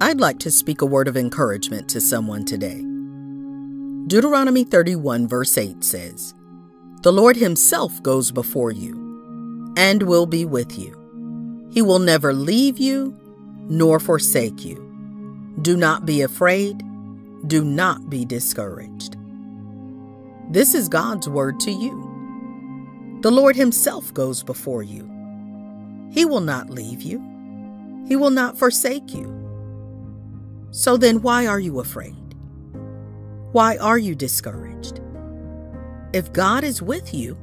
I'd like to speak a word of encouragement to someone today. Deuteronomy 31, verse 8 says, The Lord Himself goes before you and will be with you. He will never leave you nor forsake you. Do not be afraid. Do not be discouraged. This is God's word to you. The Lord Himself goes before you. He will not leave you, He will not forsake you. So then, why are you afraid? Why are you discouraged? If God is with you,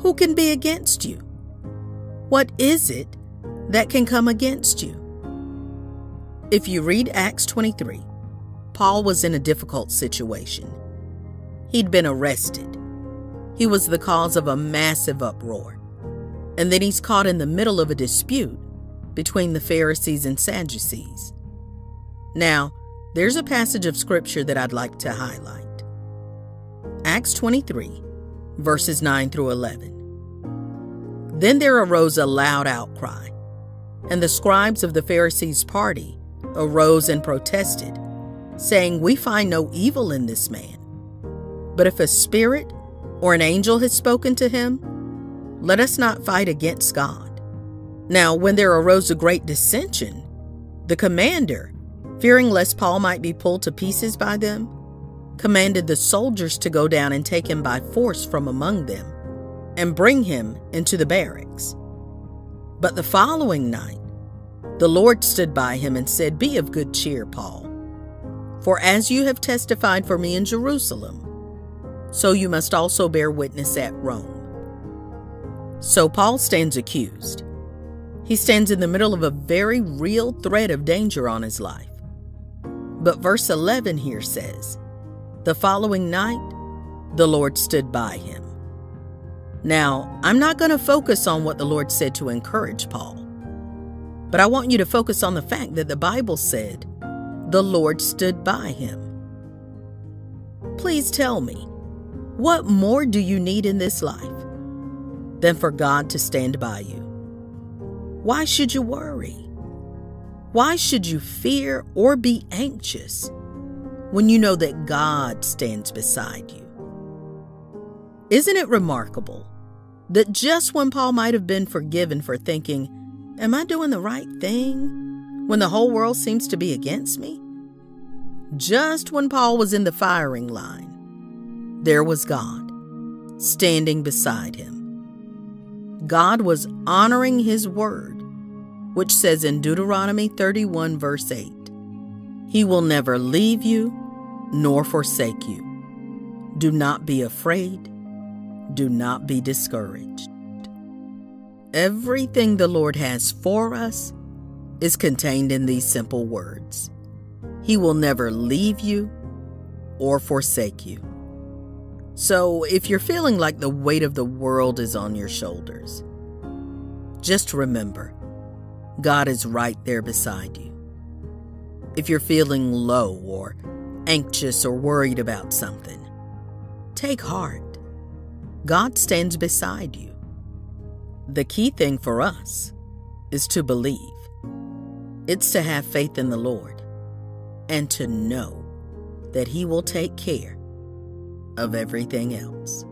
who can be against you? What is it that can come against you? If you read Acts 23, Paul was in a difficult situation. He'd been arrested. He was the cause of a massive uproar. And then he's caught in the middle of a dispute between the Pharisees and Sadducees. Now, there's a passage of scripture that I'd like to highlight. Acts 23, verses 9 through 11. Then there arose a loud outcry, and the scribes of the Pharisees' party arose and protested, saying, We find no evil in this man. But if a spirit or an angel has spoken to him, let us not fight against God. Now, when there arose a great dissension, the commander fearing lest Paul might be pulled to pieces by them, commanded the soldiers to go down and take him by force from among them and bring him into the barracks. But the following night, the Lord stood by him and said, Be of good cheer, Paul. For as you have testified for me in Jerusalem, so you must also bear witness at Rome. So Paul stands accused. He stands in the middle of a very real threat of danger on his life. But verse 11 here says, The following night, the Lord stood by him. Now, I'm not going to focus on what the Lord said to encourage Paul, but I want you to focus on the fact that the Bible said, The Lord stood by him. Please tell me, what more do you need in this life than for God to stand by you? Why should you worry? Why should you fear or be anxious when you know that God stands beside you? Isn't it remarkable that just when Paul might have been forgiven for thinking, Am I doing the right thing? when the whole world seems to be against me? Just when Paul was in the firing line, there was God standing beside him. God was honoring his word which says in Deuteronomy 31, verse 8, He will never leave you nor forsake you. Do not be afraid. Do not be discouraged. Everything the Lord has for us is contained in these simple words He will never leave you or forsake you. So, if you're feeling like the weight of the world is on your shoulders, just remember God is right there beside you. If you're feeling low or anxious or worried about something, take heart. God stands beside you. The key thing for us is to believe. It's to have faith in the Lord and to know that He will take care of everything else.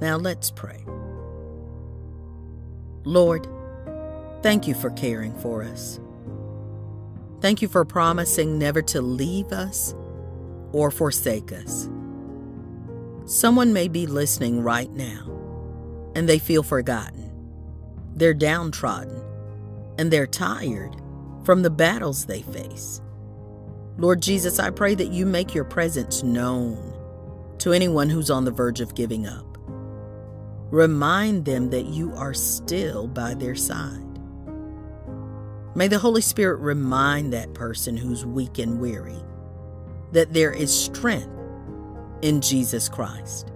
Now let's pray. Lord, Thank you for caring for us. Thank you for promising never to leave us or forsake us. Someone may be listening right now and they feel forgotten. They're downtrodden and they're tired from the battles they face. Lord Jesus, I pray that you make your presence known to anyone who's on the verge of giving up. Remind them that you are still by their side. May the Holy Spirit remind that person who's weak and weary that there is strength in Jesus Christ.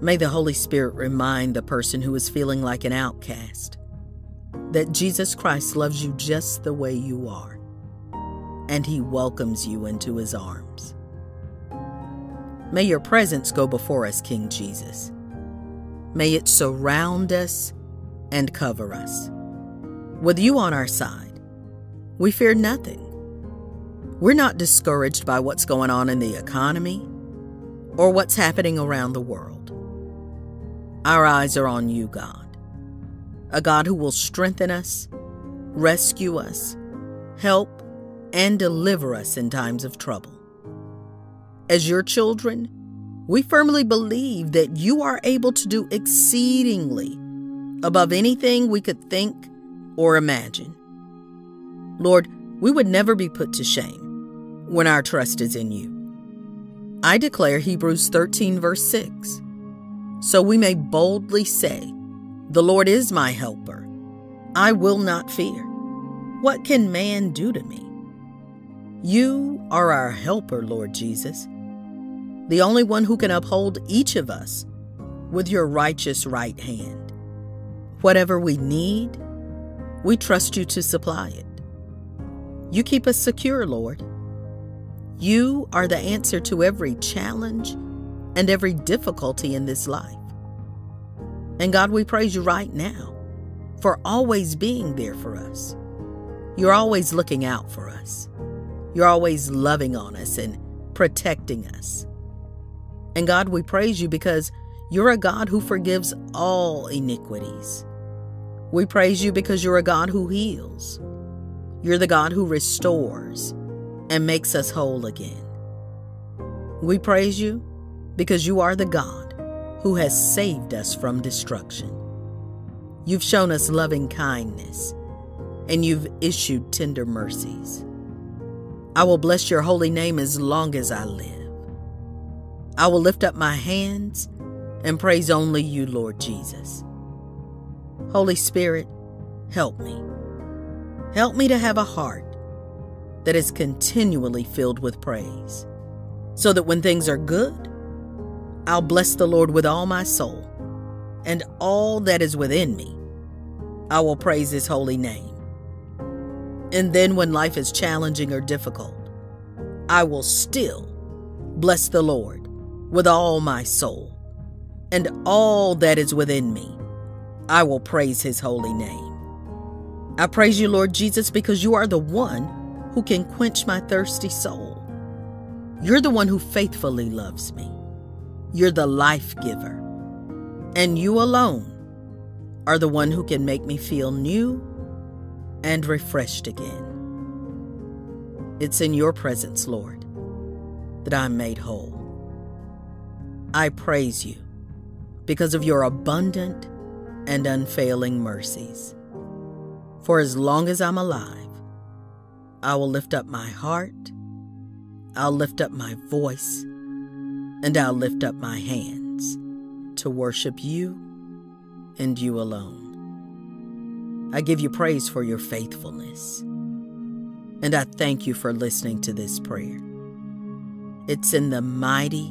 May the Holy Spirit remind the person who is feeling like an outcast that Jesus Christ loves you just the way you are, and He welcomes you into His arms. May your presence go before us, King Jesus. May it surround us and cover us. With you on our side, we fear nothing. We're not discouraged by what's going on in the economy or what's happening around the world. Our eyes are on you, God, a God who will strengthen us, rescue us, help, and deliver us in times of trouble. As your children, we firmly believe that you are able to do exceedingly above anything we could think or imagine. Lord, we would never be put to shame when our trust is in you. I declare Hebrews 13, verse 6. So we may boldly say, The Lord is my helper. I will not fear. What can man do to me? You are our helper, Lord Jesus, the only one who can uphold each of us with your righteous right hand. Whatever we need, we trust you to supply it. You keep us secure, Lord. You are the answer to every challenge and every difficulty in this life. And God, we praise you right now for always being there for us. You're always looking out for us. You're always loving on us and protecting us. And God, we praise you because you're a God who forgives all iniquities. We praise you because you're a God who heals. You're the God who restores and makes us whole again. We praise you because you are the God who has saved us from destruction. You've shown us loving kindness and you've issued tender mercies. I will bless your holy name as long as I live. I will lift up my hands and praise only you, Lord Jesus. Holy Spirit, help me. Help me to have a heart that is continually filled with praise, so that when things are good, I'll bless the Lord with all my soul, and all that is within me, I will praise his holy name. And then when life is challenging or difficult, I will still bless the Lord with all my soul, and all that is within me, I will praise his holy name. I praise you, Lord Jesus, because you are the one who can quench my thirsty soul. You're the one who faithfully loves me. You're the life giver. And you alone are the one who can make me feel new and refreshed again. It's in your presence, Lord, that I'm made whole. I praise you because of your abundant and unfailing mercies. For as long as I'm alive, I will lift up my heart, I'll lift up my voice, and I'll lift up my hands to worship you and you alone. I give you praise for your faithfulness, and I thank you for listening to this prayer. It's in the mighty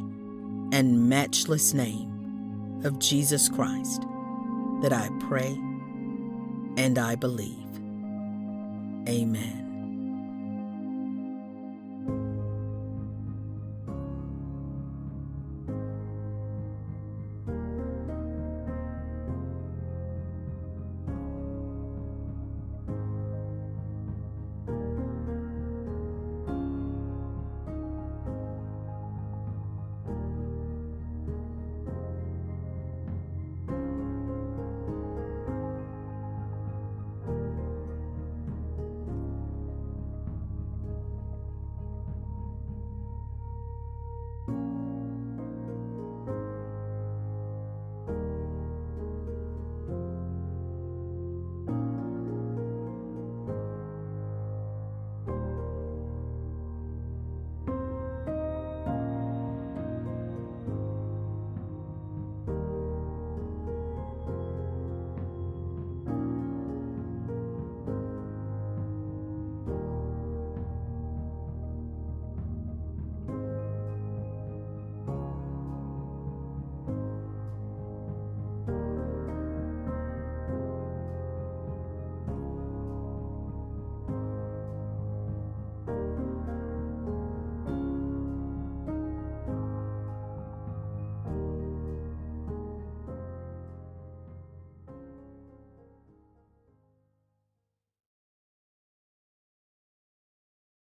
and matchless name of Jesus Christ that I pray and I believe. Amen.